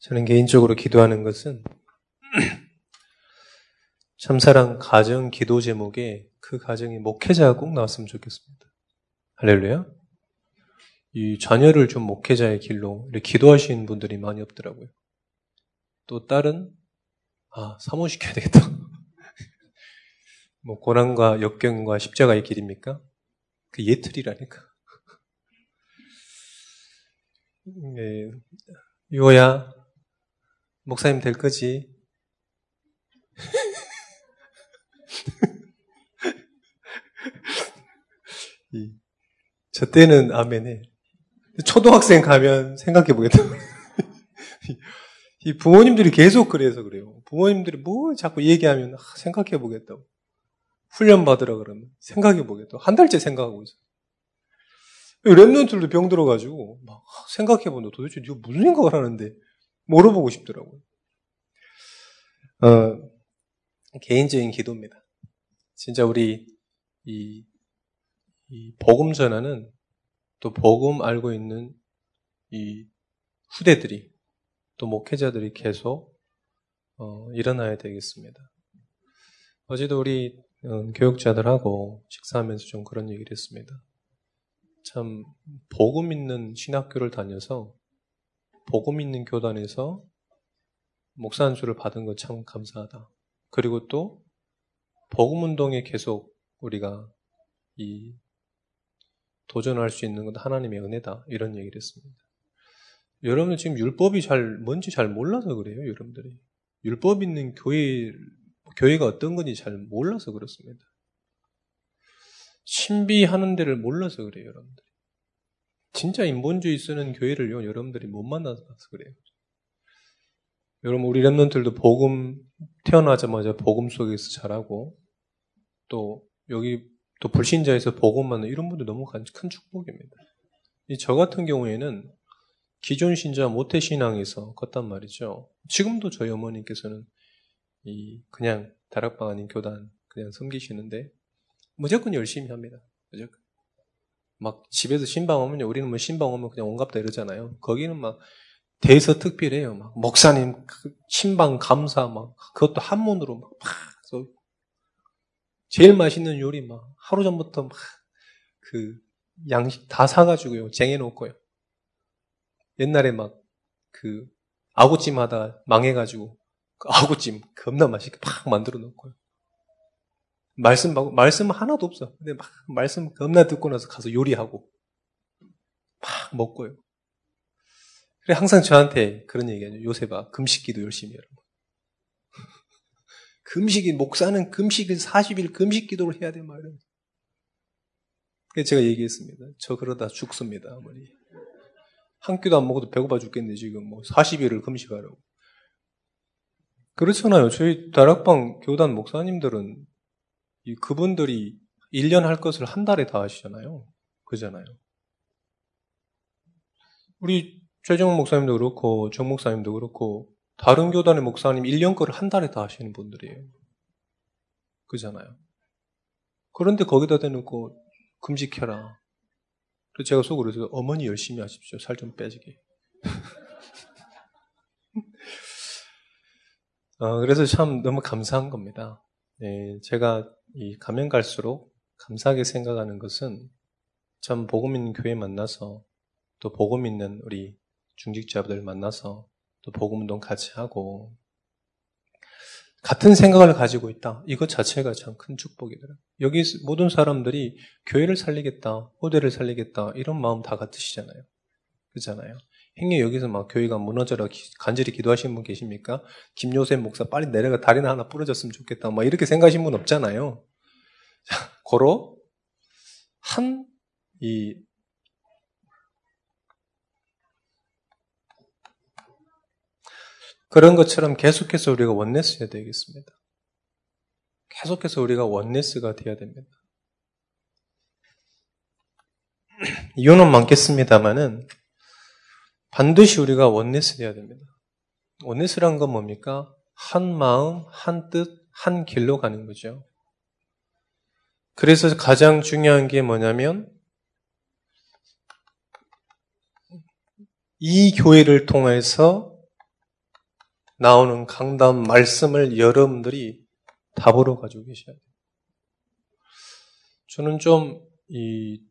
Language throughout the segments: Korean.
저는 개인적으로 기도하는 것은 참사랑 가정 기도 제목에 그 가정이 목회자가 꼭 나왔으면 좋겠습니다. 할렐루야. 이 자녀를 좀 목회자의 길로 이렇게 기도하시는 분들이 많이 없더라고요. 또 딸은 아 사모시켜야 되겠다. 뭐 고난과 역경과 십자가의 길입니까? 그 예틀이라니까. 네, 유호야 목사님 될 거지? 저 때는 아멘해. 초등학생 가면 생각해 보겠다. 이 부모님들이 계속 그래서 그래요. 부모님들이 뭐 자꾸 얘기하면 아, 생각해 보겠다고. 훈련 받으라 그러면 생각해 보겠다고. 한 달째 생각하고 있어. 랩런들도 병 들어가지고 막 생각해 본다. 도대체 네가 무슨 생각을 하는데 물어보고 싶더라고요. 어, 개인적인 기도입니다. 진짜 우리 이, 이 복음 전하는 또 복음 알고 있는 이 후대들이 또 목회자들이 계속 어, 일어나야 되겠습니다. 어제도 우리 어, 교육자들하고 식사하면서 좀 그런 얘기를 했습니다. 참 복음 있는 신학교를 다녀서 복음 있는 교단에서 목사 안수를 받은 것 참 감사하다. 그리고 또 복음 운동에 계속 우리가 이 도전할 수 있는 건 하나님의 은혜다. 이런 얘기를 했습니다. 여러분들 지금 율법이 잘 뭔지 잘 몰라서 그래요, 여러분들이. 율법 있는 교회 교회가 어떤 건지 잘 몰라서 그렇습니다. 신비하는 데를 몰라서 그래요, 여러분들이. 진짜 인본주의 쓰는 교회를요, 여러분들이 못 만나서 그래요. 여러분, 우리 랩런들도 복음, 태어나자마자 복음 속에서 자라고, 또, 여기, 또 불신자에서 복음 만는 이런 분들 너무 큰 축복입니다. 저 같은 경우에는 기존 신자 모태 신앙에서 컸단 말이죠. 지금도 저희 어머니께서는 이, 그냥 다락방 아닌 교단 그냥 섬기시는데, 무조건 열심히 합니다. 무조건. 막 집에서 신방 오면요. 우리는 뭐 신방 오면 그냥 온갑다 이러잖아요. 거기는 막 대서 특별해요. 막 목사님 그 신방 감사 막 그것도 한문으로 막, 막 제일 맛있는 요리 막 하루 전부터 막 그 양식 다 사가지고요 쟁여 놓고요. 옛날에 막 그 아구찜 하다 망해가지고 그 아구찜 겁나 맛있게 팍 만들어 놓고요. 말씀 말씀 하나도 없어. 근데 막 말씀 겁나 듣고 나서 가서 요리하고 막 먹고요. 그래 항상 저한테 그런 얘기하죠. 요새봐 금식기도 열심히 해라. 금식이 목사는 금식일 40일 금식 기도를 해야 돼 말이에요. 제가 얘기했습니다. 저 그러다 죽습니다, 어머니. 한 끼도 안 먹어도 배고파 죽겠네 지금 뭐 40일을 금식하라고. 그렇잖아요. 저희 다락방 교단 목사님들은 이 그분들이 1년 할 것을 한 달에 다 하시잖아요. 그잖아요. 우리 최정 목사님도 그렇고 정 목사님도 그렇고 다른 교단의 목사님 1년 거를 한 달에 다 하시는 분들이에요. 그잖아요. 그런데 거기다 대놓고 금지켜라. 그래서 제가 속으로 해서 어머니 열심히 하십시오. 살 좀 빼지게. 어, 그래서 참 너무 감사한 겁니다. 네, 제가 이 가면 갈수록 감사하게 생각하는 것은 참 복음 있는 교회 만나서 또 복음 있는 우리 중직자들 만나서 또 복음 운동 같이 하고 같은 생각을 가지고 있다. 이것 자체가 참 큰 축복이더라. 여기 모든 사람들이 교회를 살리겠다, 호대를 살리겠다 이런 마음 다 같으시잖아요. 그렇잖아요. 행여 여기서 막 교회가 무너져라 간절히 기도하시는 분 계십니까? 김요셉 목사 빨리 내려가 다리나 하나 부러졌으면 좋겠다. 막 이렇게 생각하시는 분 없잖아요. 자, 고로 한 이 그런 것처럼 계속해서 우리가 원네스 해야 되겠습니다. 계속해서 우리가 원네스가 되어야 됩니다. 이유는 많겠습니다만은 반드시 우리가 원네스 되어야 됩니다. 원네스란 건 뭡니까? 한 마음, 한 뜻, 한 길로 가는 거죠. 그래서 가장 중요한 게 뭐냐면 이 교회를 통해서 나오는 강단 말씀을 여러분들이 답으로 가지고 계셔야 돼요. 저는 좀, 이,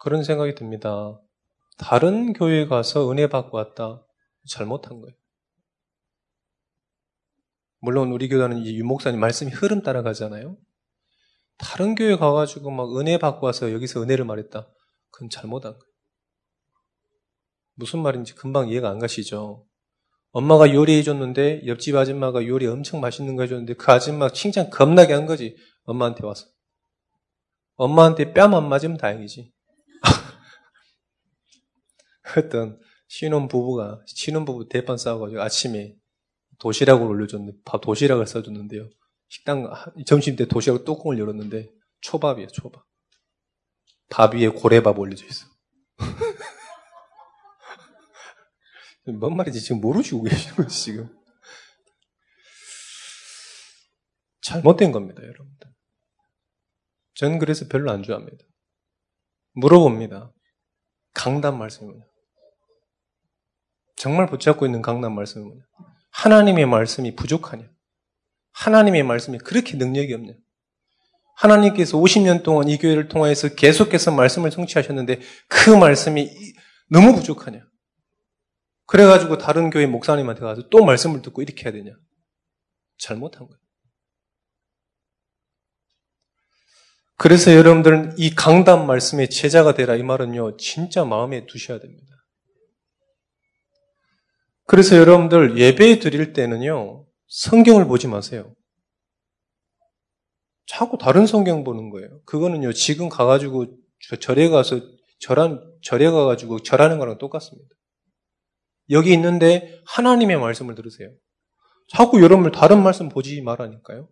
그런 생각이 듭니다. 다른 교회 가서 은혜 받고 왔다. 잘못한 거예요. 물론 우리 교단은 이 유목사님 말씀이 흐름 따라가잖아요. 다른 교회 가가지고 막 은혜 받고 와서 여기서 은혜를 말했다. 그건 잘못한 거예요. 무슨 말인지 금방 이해가 안 가시죠? 엄마가 요리해줬는데 옆집 아줌마가 요리 엄청 맛있는 거 해줬는데 그 아줌마 칭찬 겁나게 한 거지. 엄마한테 와서. 엄마한테 뺨 안 맞으면 다행이지. 어떤 신혼 부부가 신혼 부부 대판 싸워가지고 아침에 도시락을 올려줬는데 밥 도시락을 써줬는데요. 식당 점심 때 도시락 뚜껑을 열었는데 초밥이에요 초밥. 밥 위에 고래밥 올려져 있어. 뭔 말인지 지금 모르시고 계시는 거지 지금. 잘못된 겁니다, 여러분들. 전 그래서 별로 안 좋아합니다. 물어봅니다. 강단 말씀이 뭐냐? 정말 붙잡고 있는 강단 말씀이 뭐냐? 하나님의 말씀이 부족하냐? 하나님의 말씀이 그렇게 능력이 없냐? 하나님께서 50년 동안 이 교회를 통해서 계속해서 말씀을 성취하셨는데 그 말씀이 너무 부족하냐? 그래가지고 다른 교회 목사님한테 가서 또 말씀을 듣고 이렇게 해야 되냐? 잘못한 거예요. 그래서 여러분들은 이 강단 말씀의 제자가 되라 이 말은요, 진짜 마음에 두셔야 됩니다. 그래서 여러분들 예배 드릴 때는요, 성경을 보지 마세요. 자꾸 다른 성경 보는 거예요. 그거는요, 지금 가가지고 절에 가서 절한, 절에 가가지고 절하는 거랑 똑같습니다. 여기 있는데 하나님의 말씀을 들으세요. 자꾸 여러분들 다른 말씀 보지 말라니까요.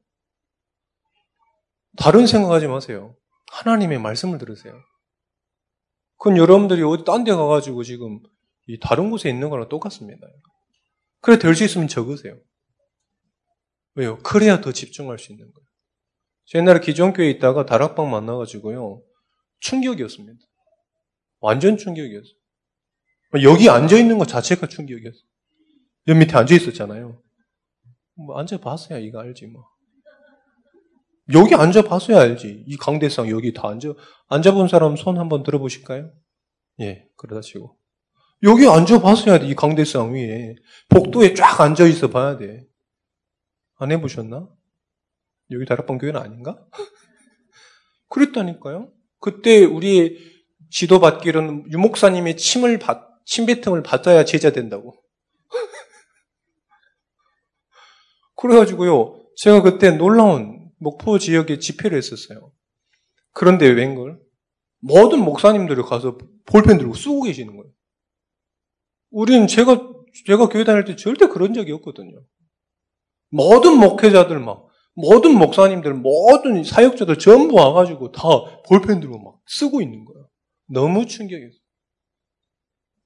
다른 생각하지 마세요. 하나님의 말씀을 들으세요. 그건 여러분들이 어디 딴 데 가가지고 지금 이 다른 곳에 있는 거랑 똑같습니다. 그래 될 수 있으면 적으세요. 왜요? 그래야 더 집중할 수 있는 거예요. 옛날에 기존교회에 있다가 다락방 만나가지고요. 충격이었습니다. 완전 충격이었어요. 여기 앉아 있는 것 자체가 충격이었어요. 옆 밑에 앉아 있었잖아요. 뭐 앉아 봤어야 이거 알지 뭐. 여기 앉아 봤어야 알지. 이 강대상 여기 다 앉아, 앉아 본 사람 손 한번 들어보실까요? 예, 그러다 치고. 여기 앉아봤어야 돼, 이 강대상 위에. 복도에 쫙 앉아있어 봐야 돼. 안 해보셨나? 여기 다락방 교회는 아닌가? 그랬다니까요. 그때 우리 지도받기로는 유목사님의 침을 받, 침뱉음을 받아야 제자 된다고. 그래가지고요, 제가 그때 놀라운 목포 지역에 집회를 했었어요. 그런데 웬걸? 모든 목사님들이 가서 볼펜 들고 쓰고 계시는 거예요. 우리는 제가, 제가 교회 다닐 때 절대 그런 적이 없거든요. 모든 목회자들 막, 모든 목사님들, 모든 사역자들 전부 와가지고 다 볼펜 들고 막 쓰고 있는 거예요. 너무 충격이었어요.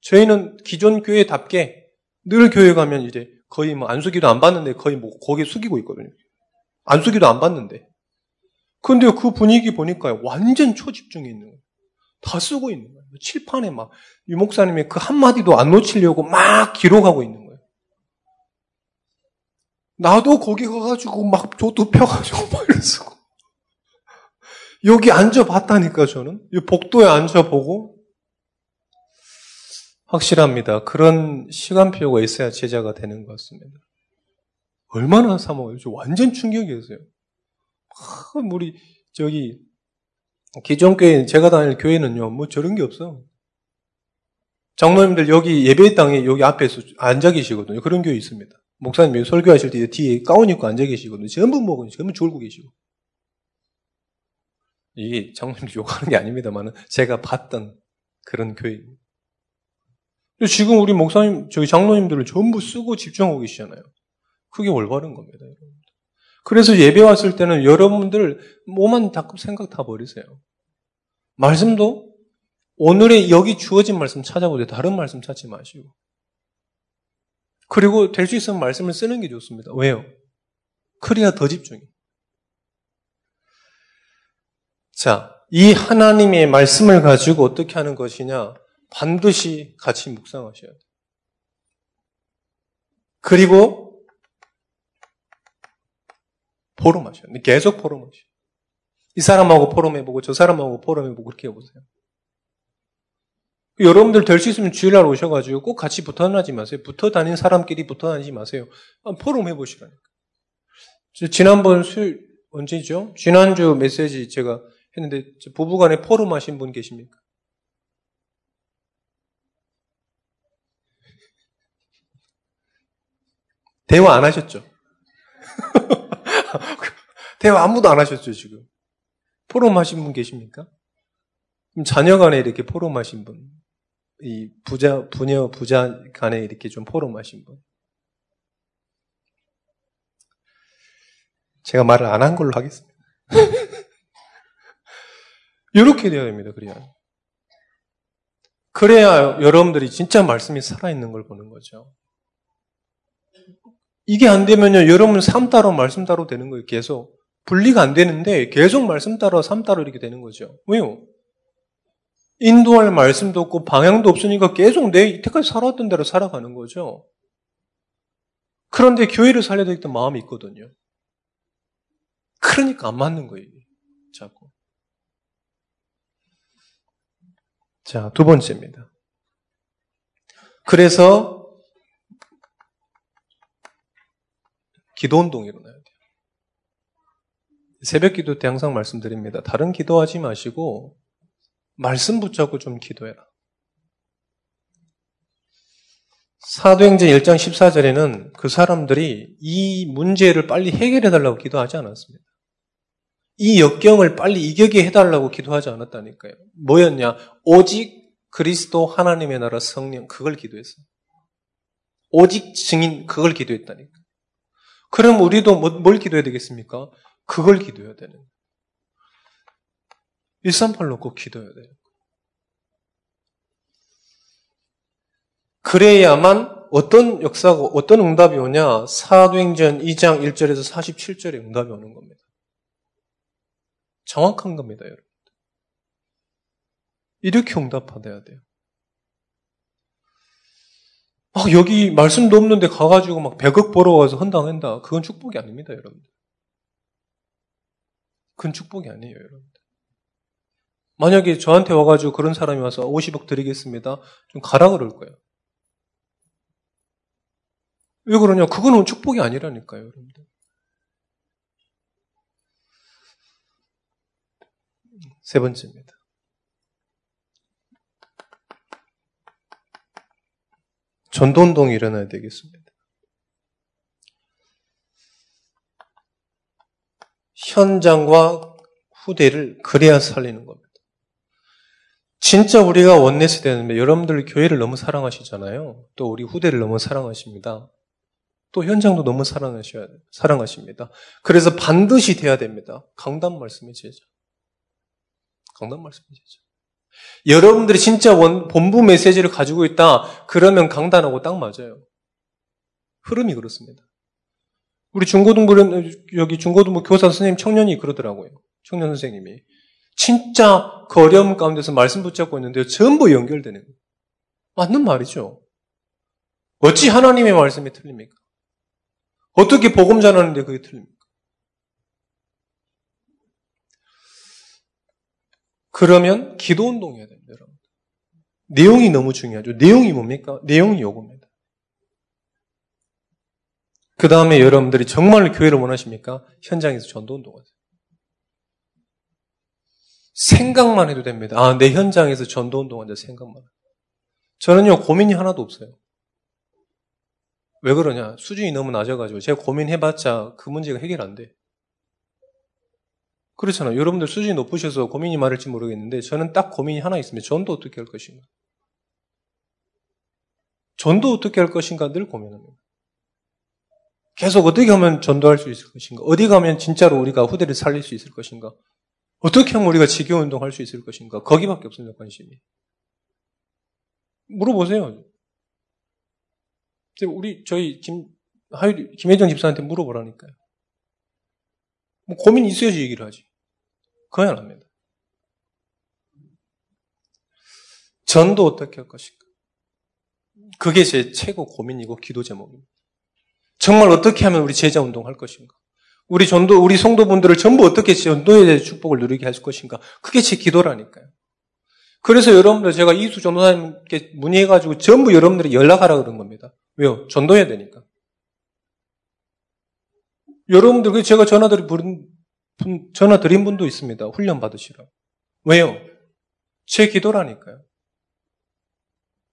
저희는 기존 교회답게 늘 교회 가면 이제 거의 뭐 안수기도 안 받는데 거의 뭐 고개 숙이고 있거든요. 안수기도 안 받는데. 근데 그 분위기 보니까 완전 초집중해 있는 거예요. 다 쓰고 있는 거예요. 칠판에 막 유목사님이 그 한마디도 안 놓치려고 막 기록하고 있는 거예요. 나도 거기 가가지고 막 조도 펴가지고 막 이랬어. 여기 앉아봤다니까 저는. 이 복도에 앉아보고 확실합니다. 그런 시간표가 있어야 제자가 되는 것 같습니다. 얼마나 사모요? 완전 충격이었어요. 아, 우리 저기 기존 교회 제가 다닐 교회는요, 뭐 저런 게 없어. 장로님들 여기 예배당에 여기 앞에서 앉아 계시거든요. 그런 교회 있습니다. 목사님이 설교하실 때 뒤에 가운 입고 앉아 계시거든요. 전부 먹은, 전부 졸고 계시고. 이게 장로님 욕하는 게 아닙니다만 제가 봤던 그런 교회입니다. 지금 우리 목사님, 저희 장로님들을 전부 쓰고 집중하고 계시잖아요. 그게 올바른 겁니다, 여러분. 그래서 예배 왔을 때는 여러분들 뭐만 자꾸 생각 다 버리세요. 말씀도 오늘의 여기 주어진 말씀 찾아보세요. 다른 말씀 찾지 마시고. 그리고 될 수 있으면 말씀을 쓰는 게 좋습니다. 왜요? 그래야 더 집중이. 자, 이 하나님의 말씀을 가지고 어떻게 하는 것이냐? 반드시 같이 묵상하셔야 돼요. 그리고 포럼하셔야 돼요. 계속 포럼하셔야 이 사람하고 포럼해보고 저 사람하고 포럼해보고 그렇게 해보세요. 여러분들 될 수 있으면 주일날 오셔가지고 꼭 같이 붙어 다니지 마세요. 붙어 다니는 사람끼리 붙어 다니지 마세요. 포럼 해보시라니까. 지난번 수 언제죠? 지난주 메시지 제가 했는데 부부간에 포럼 하신 분 계십니까? 대화 안 하셨죠? 대화 아무도 안 하셨죠, 지금? 포럼 하신 분 계십니까? 자녀 간에 이렇게 포럼 하신 분. 이 부자, 부녀, 부자 간에 이렇게 좀 포럼 하신 분. 제가 말을 안 한 걸로 하겠습니다. 이렇게 되어야 됩니다, 그래야. 그래야 여러분들이 진짜 말씀이 살아있는 걸 보는 거죠. 이게 안 되면요, 여러분 삶 따로 말씀 따로 되는 거예요, 계속. 분리가 안 되는데 계속 말씀 따라 삶 따로 이렇게 되는 거죠. 왜요? 인도할 말씀도 없고 방향도 없으니까 계속 내 이때까지 살았던 대로 살아가는 거죠. 그런데 교회를 살려야 되겠다 마음이 있거든요. 그러니까 안 맞는 거예요. 자꾸. 자, 두 번째입니다. 그래서 기도 운동이 일어나야 돼요. 새벽 기도 때 항상 말씀드립니다. 다른 기도하지 마시고 말씀 붙잡고 좀 기도해라. 사도행전 1장 14절에는 그 사람들이 이 문제를 빨리 해결해 달라고 기도하지 않았습니다. 이 역경을 빨리 이겨게 해달라고 기도하지 않았다니까요. 뭐였냐? 오직 그리스도 하나님의 나라 성령 그걸 기도했어요. 오직 증인 그걸 기도했다니까. 그럼 우리도 뭐, 뭘 기도해야 되겠습니까? 그걸 기도해야 되는 거예요. 138로 꼭 기도해야 돼요. 그래야만 어떤 역사가, 어떤 응답이 오냐? 사도행전 2장 1절에서 47절에 응답이 오는 겁니다. 정확한 겁니다, 여러분. 이렇게 응답받아야 돼요. 막 여기 말씀도 없는데 가가지고 막 100억 벌어와서 헌당한다. 그건 축복이 아닙니다, 여러분들. 그건 축복이 아니에요, 여러분. 만약에 저한테 와가지고 그런 사람이 와서 50억 드리겠습니다. 좀 가라 그럴 거예요. 왜 그러냐? 그거는 축복이 아니라니까요, 여러분들. 세 번째입니다. 전도운동이 일어나야 되겠습니다. 현장과 후대를 그래야 살리는 겁니다. 진짜 우리가 원내스 되는데 여러분들 교회를 너무 사랑하시잖아요. 또 우리 후대를 너무 사랑하십니다. 또 현장도 너무 사랑하셔야 사랑하십니다. 그래서 반드시 돼야 됩니다. 강단 말씀의 제자. 강단 말씀의 제자. 여러분들이 진짜 원, 본부 메시지를 가지고 있다. 그러면 강단하고 딱 맞아요. 흐름이 그렇습니다. 우리 중고등부, 여기 중고등부 교사 선생님 청년이 그러더라고요. 청년 선생님이. 진짜 그 어려움 가운데서 말씀 붙잡고 있는데 전부 연결되는 거예요. 맞는 말이죠. 어찌 하나님의 말씀이 틀립니까? 어떻게 복음 전하는데 그게 틀립니까? 그러면 기도 운동해야 됩니다, 여러분. 내용이 너무 중요하죠. 내용이 뭡니까? 내용이 요겁니다. 그 다음에 여러분들이 정말 교회를 원하십니까? 현장에서 전도 운동하세요. 생각만 해도 됩니다. 아, 내 현장에서 전도 운동한다 생각만. 저는요, 고민이 하나도 없어요. 왜 그러냐? 수준이 너무 낮아가지고 제가 고민해봤자 그 문제가 해결 안 돼. 그렇잖아요. 여러분들 수준이 높으셔서 고민이 많을지 모르겠는데 저는 딱 고민이 하나 있습니다. 전도 어떻게 할 것인가? 전도 어떻게 할 것인가 늘 고민합니다. 계속 어떻게 하면 전도할 수 있을 것인가? 어디 가면 진짜로 우리가 후대를 살릴 수 있을 것인가? 어떻게 하면 우리가 지교 운동할 수 있을 것인가? 거기밖에 없습니다, 관심이. 물어보세요. 우리, 저희, 김, 하유, 김혜정 집사한테 물어보라니까요. 뭐 고민 있어야지 얘기를 하지. 그건 안 합니다. 전도 어떻게 할 것인가? 그게 제 최고 고민이고 기도 제목입니다. 정말 어떻게 하면 우리 제자 운동 할 것인가? 우리 전도, 우리 성도분들을 전부 어떻게 전도에 대해 축복을 누리게 할 것인가. 그게 제 기도라니까요. 그래서 여러분들 제가 이수 전도사님께 문의해가지고 전부 여러분들이 연락하라 그런 겁니다. 왜요? 전도해야 되니까. 여러분들, 제가 전화드린 분, 전화 드린 분도 있습니다. 훈련 받으시라. 왜요? 제 기도라니까요.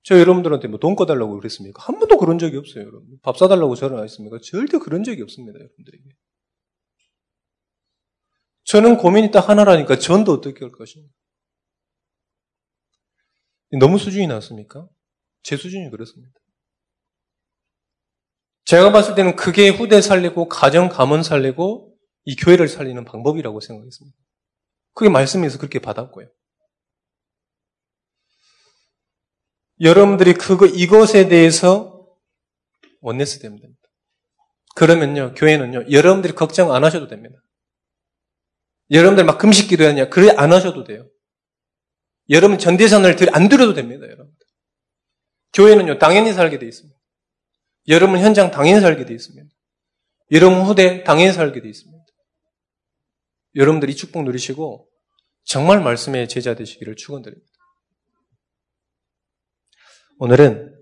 저 여러분들한테 뭐 돈 꺼달라고 그랬습니까? 한 번도 그런 적이 없어요, 여러분. 밥 사달라고 전화했습니까? 절대 그런 적이 없습니다, 여러분들에게. 저는 고민이 딱 하나라니까 전도 어떻게 할 것인가. 너무 수준이 낮습니까? 제 수준이 그렇습니다. 제가 봤을 때는 그게 후대 살리고 가정 가문 살리고 이 교회를 살리는 방법이라고 생각했습니다. 그게 말씀에서 그렇게 받았고요. 여러분들이 그거 이것에 대해서 원네스 되면 됩니다. 그러면요 교회는요 여러분들이 걱정 안 하셔도 됩니다. 여러분들 막 금식 기도하냐 그래 안 하셔도 돼요. 여러분 전대산을 안 들어도 됩니다, 여러분. 교회는요, 당연히 살게 돼 있습니다. 여러분 현장 당연히 살게 돼 있습니다. 여러분 후대 당연히 살게 돼 있습니다. 여러분들 이 축복 누리시고 정말 말씀의 제자 되시기를 축원드립니다. 오늘은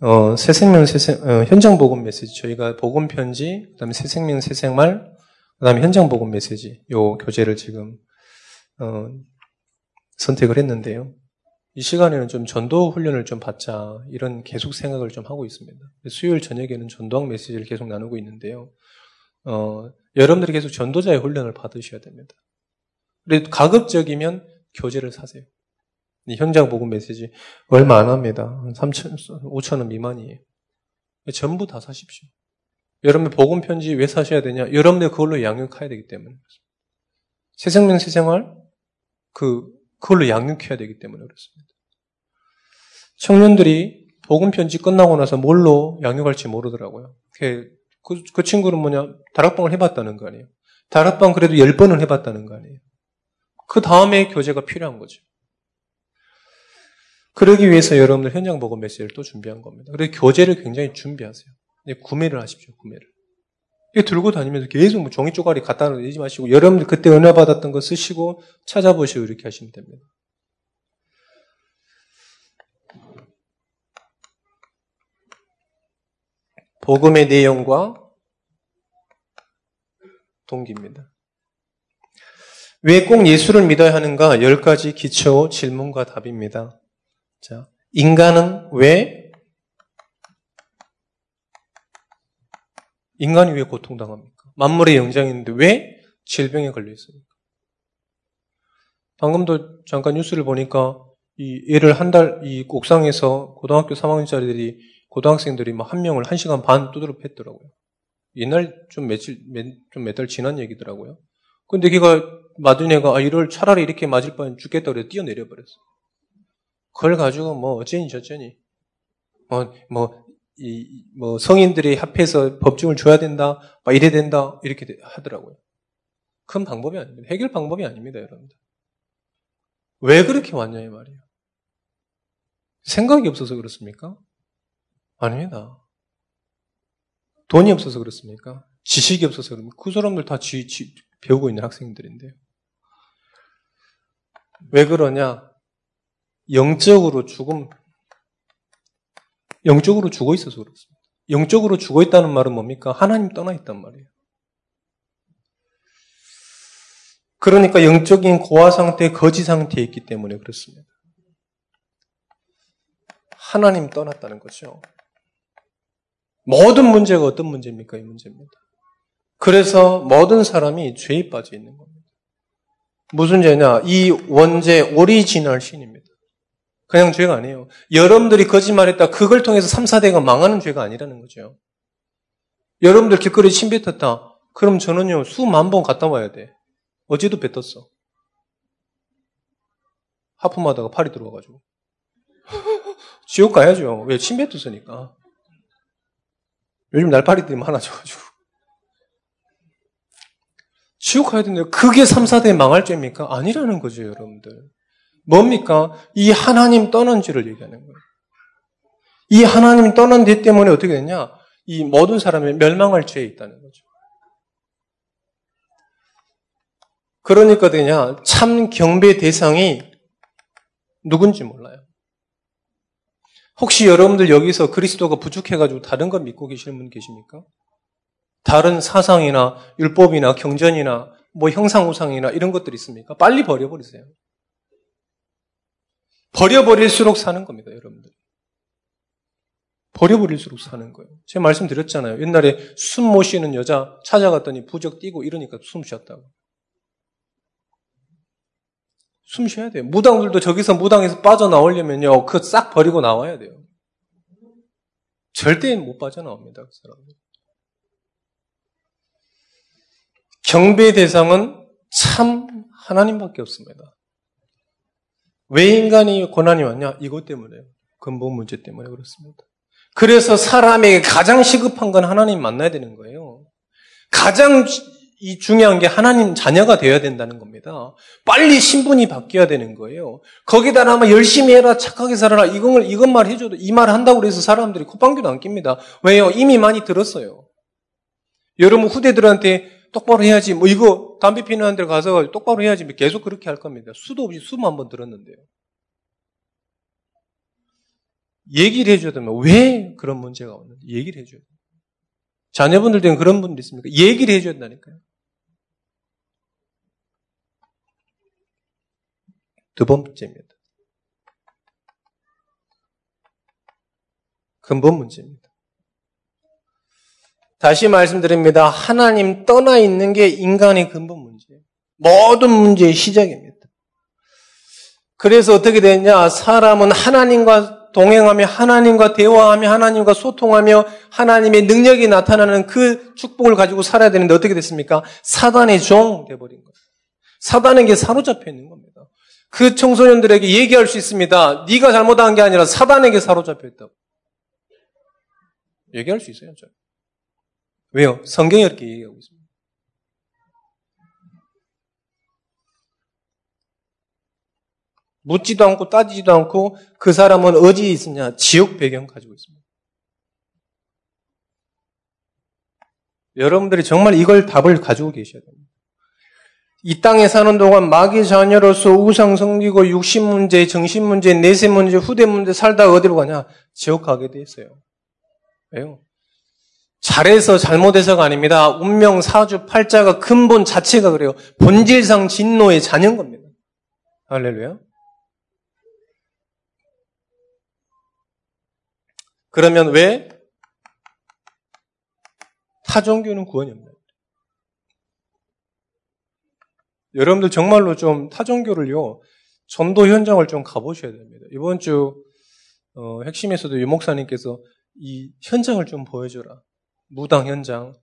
어, 새생명 새생 어, 현장 복음 메시지 저희가 복음 편지 그다음에 새생명 새생말 그다음에 현장 복음 메시지 요 교재를 지금 어, 선택을 했는데요. 이 시간에는 좀 전도 훈련을 좀 받자 이런 계속 생각을 좀 하고 있습니다. 수요일 저녁에는 전도학 메시지를 계속 나누고 있는데요. 어, 여러분들이 계속 전도자의 훈련을 받으셔야 됩니다. 그래도 가급적이면 교재를 사세요. 현장 복음 메시지 얼마 안 합니다. 3천, 5천 원 미만이에요. 전부 다 사십시오. 여러분의 복음 편지 왜 사셔야 되냐? 여러분들 그걸로 양육해야 되기 때문에. 새 생명 새 생활 그 그걸로 양육해야 되기 때문에 그렇습니다. 청년들이 복음 편지 끝나고 나서 뭘로 양육할지 모르더라고요. 그, 그, 그 친구는 뭐냐? 다락방을 해봤다는 거 아니에요. 다락방 그래도 10번은 해봤다는 거 아니에요. 그 다음에 교재가 필요한 거죠. 그러기 위해서 여러분들 현장 복음 메시지를 또 준비한 겁니다. 그래서 교재를 굉장히 준비하세요. 구매를 하십시오, 구매를. 들고 다니면서 계속 뭐 종이 쪼가리 갖다 내지 마시고 여러분들 그때 은혜 받았던 거 쓰시고 찾아보시고 이렇게 하시면 됩니다. 복음의 내용과 동기입니다. 왜 꼭 예수를 믿어야 하는가? 열 가지 기초 질문과 답입니다. 자, 인간은 왜 인간이 왜 고통당합니까? 만물의 영장인데 왜 질병에 걸려 있습니까? 방금도 잠깐 뉴스를 보니까 이 얘를 한 달 이 옥상에서 고등학교 3학년짜리들이 고등학생들이 막 한 명을 한 시간 반 두드려 팼더라고요. 옛날 좀 며칠 좀몇 달 지난 얘기더라고요. 근데 걔가 맞은 애가 아 이럴 차라리 이렇게 맞을 바엔 죽겠다 그래 뛰어내려 버렸어. 그걸 가지고 뭐 어쩌니 저쩌니 뭐, 뭐 이, 뭐, 성인들이 합해서 법정을 줘야 된다, 막 이래 된다, 이렇게 하더라고요. 큰 방법이 아닙니다. 해결 방법이 아닙니다, 여러분들. 왜 그렇게 왔냐, 이 말이에요. 생각이 없어서 그렇습니까? 아닙니다. 돈이 없어서 그렇습니까? 지식이 없어서 그렇습니까? 그 사람들 다 지, 지, 배우고 있는 학생들인데요. 왜 그러냐? 영적으로 죽음, 영적으로 죽어 있어서 그렇습니다. 영적으로 죽어 있다는 말은 뭡니까? 하나님 떠나 있단 말이에요. 그러니까 영적인 고아 상태, 거지 상태에 있기 때문에 그렇습니다. 하나님 떠났다는 거죠. 모든 문제가 어떤 문제입니까? 이 문제입니다. 그래서 모든 사람이 죄에 빠져 있는 겁니다. 무슨 죄냐? 이 원죄 original sin입니다. 그냥 죄가 아니에요. 여러분들이 거짓말했다. 그걸 통해서 3, 4대가 망하는 죄가 아니라는 거죠. 여러분들 길거리에 침 뱉었다. 그럼 저는요, 수만 번 갔다 와야 돼. 어제도 뱉었어. 하품하다가 파리 들어와가지고. 지옥 가야죠. 왜? 침 뱉었으니까. 요즘 날파리들이 많아져가지고. 지옥 가야 되는데, 그게 3, 4대 망할 죄입니까? 아니라는 거죠, 여러분들. 뭡니까? 이 하나님 떠난 죄를 얘기하는 거예요. 이 하나님 떠난 죄 때문에 어떻게 됐냐? 이 모든 사람이 멸망할 죄에 있다는 거죠. 그러니까 되냐 참 경배 대상이 누군지 몰라요. 혹시 여러분들 여기서 그리스도가 부족해가지고 다른 거 믿고 계시는 분 계십니까? 다른 사상이나 율법이나 경전이나 뭐 형상우상이나 이런 것들이 있습니까? 빨리 버려버리세요. 버려버릴수록 사는 겁니다, 여러분들. 버려버릴수록 사는 거예요. 제가 말씀드렸잖아요. 옛날에 숨 못 쉬는 여자 찾아갔더니 부적 뛰고 이러니까 숨 쉬었다고. 숨 쉬어야 돼요. 무당들도 저기서 무당에서 빠져나오려면요. 그 싹 버리고 나와야 돼요. 절대 못 빠져나옵니다. 그 사람들. 경배 대상은 참 하나님밖에 없습니다. 왜 인간이 고난이 왔냐? 이것 때문에요. 근본 문제 때문에 그렇습니다. 그래서 사람에게 가장 시급한 건 하나님 만나야 되는 거예요. 가장 이 중요한 게 하나님 자녀가 되어야 된다는 겁니다. 빨리 신분이 바뀌어야 되는 거예요. 거기다 아마 열심히 해라, 착하게 살아라, 이걸, 이것만 해줘도 이 말 한다고 해서 사람들이 콧방귀도 안 낍니다. 왜요? 이미 많이 들었어요. 여러분 후대들한테 똑바로 해야지, 뭐 이거 담배 피는 데 가서 똑바로 해야지, 계속 그렇게 할 겁니다. 수도 없이 수만 번 들었는데요. 얘기를 해줘야 되면 왜 그런 문제가 오는지 얘기를 해줘야 돼요. 자녀분들 중에 그런 분들 있습니까? 얘기를 해줘야 된다니까요. 두 번째입니다. 근본 문제입니다. 다시 말씀드립니다. 하나님 떠나 있는 게 인간의 근본 문제예요. 모든 문제의 시작입니다. 그래서 어떻게 되냐? 사람은 하나님과 동행하며 하나님과 대화하며 하나님과 소통하며 하나님의 능력이 나타나는 그 축복을 가지고 살아야 되는데 어떻게 됐습니까? 사단의 종 돼버린 거예요. 사단에게 사로잡혀 있는 겁니다. 그 청소년들에게 얘기할 수 있습니다. 네가 잘못한 게 아니라 사단에게 사로잡혀 있다고. 얘기할 수 있어요. 저. 왜요? 성경이 이렇게 얘기하고 있습니다. 묻지도 않고 따지지도 않고 그 사람은 어디에 있느냐? 지옥 배경 가지고 있습니다. 여러분들이 정말 이걸 답을 가지고 계셔야 됩니다. 이 땅에 사는 동안 마귀 자녀로서 우상 섬기고 육신 문제, 정신 문제, 내세 문제, 후대 문제 살다가 어디로 가냐? 지옥 가게 돼 있어요. 왜요? 잘해서 잘못해서가 아닙니다. 운명, 사주, 팔자가 근본 자체가 그래요. 본질상 진노의 자녀인 겁니다. 할렐루야. 그러면 왜 타종교는 구원이 없나요? 여러분들 정말로 좀 타종교를요, 전도 현장을 좀 가보셔야 됩니다. 이번 주, 어, 핵심에서도 유 목사님께서 이 현장을 좀 보여줘라. 무당 현장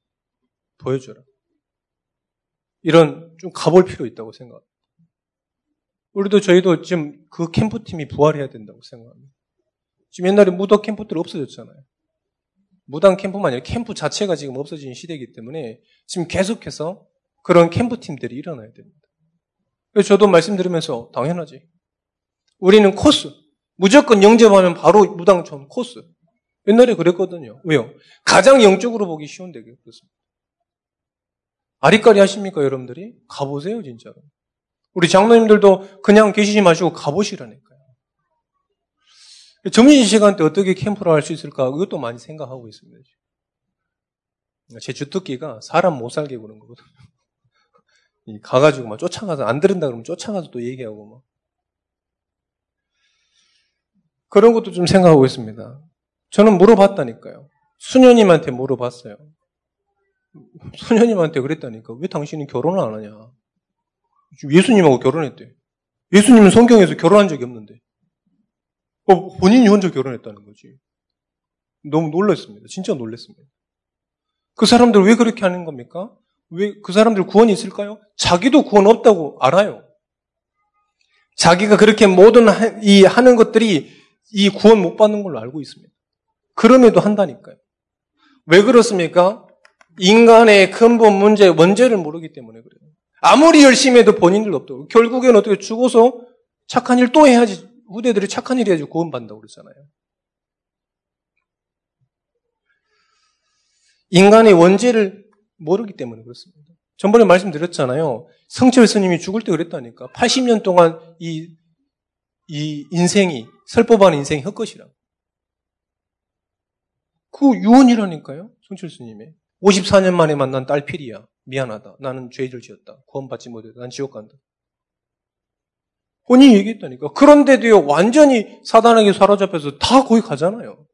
보여줘라. 이런 좀 가볼 필요 있다고 생각합니다. 우리도 저희도 지금 그 캠프팀이 부활해야 된다고 생각합니다. 지금 옛날에 무덕 캠프들 없어졌잖아요. 무당 캠프만 아니라 캠프 자체가 지금 없어진 시대이기 때문에 지금 계속해서 그런 캠프팀들이 일어나야 됩니다. 저도 말씀드리면서 당연하지. 우리는 코스. 무조건 영접하면 바로 무당촌 코스. 옛날에 그랬거든요. 왜요? 가장 영적으로 보기 쉬운데 그렇습니다. 아리까리 하십니까, 여러분들이? 가보세요, 진짜로. 우리 장로님들도 그냥 계시지 마시고 가보시라니까요. 점심시간 때 어떻게 캠프를 할 수 있을까? 그것도 많이 생각하고 있습니다. 제 주특기가 사람 못 살게 구는 거거든요. 가가지고 막 쫓아가서 안 들은다 그러면 쫓아가서 또 얘기하고 막. 그런 것도 좀 생각하고 있습니다. 저는 물어봤다니까요. 수녀님한테 물어봤어요. 수녀님한테 그랬다니까. 왜 당신이 결혼을 안 하냐? 예수님하고 결혼했대. 예수님은 성경에서 결혼한 적이 없는데. 어, 본인이 혼자 결혼했다는 거지. 너무 놀랐습니다. 진짜 놀랐습니다. 그 사람들 왜 그렇게 하는 겁니까? 왜 그 사람들 구원이 있을까요? 자기도 구원 없다고 알아요. 자기가 그렇게 모든 이 하는 것들이 이 구원 못 받는 걸로 알고 있습니다. 그럼에도 한다니까요. 왜 그렇습니까? 인간의 근본 문제, 원죄를 모르기 때문에 그래요. 아무리 열심히 해도 본인들 없다고. 결국엔 어떻게 죽어서 착한 일 또 해야지. 후대들이 착한 일 해야지 구원받는다고 그러잖아요. 인간의 원죄를 모르기 때문에 그렇습니다. 전번에 말씀드렸잖아요. 성철 스님이 죽을 때 그랬다니까. 80년 동안 이, 이 인생이, 설법하는 인생이 헛것이라. 그 유언이라니까요. 성철 스님의. 54년 만에 만난 딸 필이야. 미안하다. 나는 죄를 지었다. 구원받지 못했다. 난 지옥 간다. 본인이 얘기했다니까. 그런데도요, 완전히 사단에게 사로잡혀서 다 거기 가잖아요.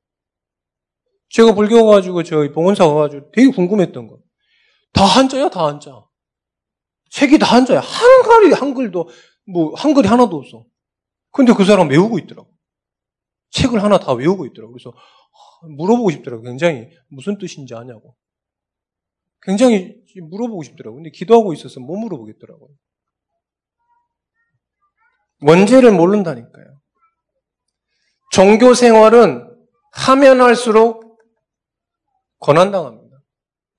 제가 불교 가가지고 저희 봉원사 가가지고 되게 궁금했던 거. 다 한자야, 다 한자. 책이 다 한자야. 한글이, 한글도, 뭐, 한글이 하나도 없어. 근데 그 사람 외우고 있더라고. 책을 하나 다 외우고 있더라고. 그래서 물어보고 싶더라고. 굉장히 무슨 뜻인지 아냐고. 굉장히 물어보고 싶더라고. 근데 기도하고 있어서 못 물어보겠더라고요. 원죄를 모른다니까요. 종교 생활은 하면 할수록 권한당합니다.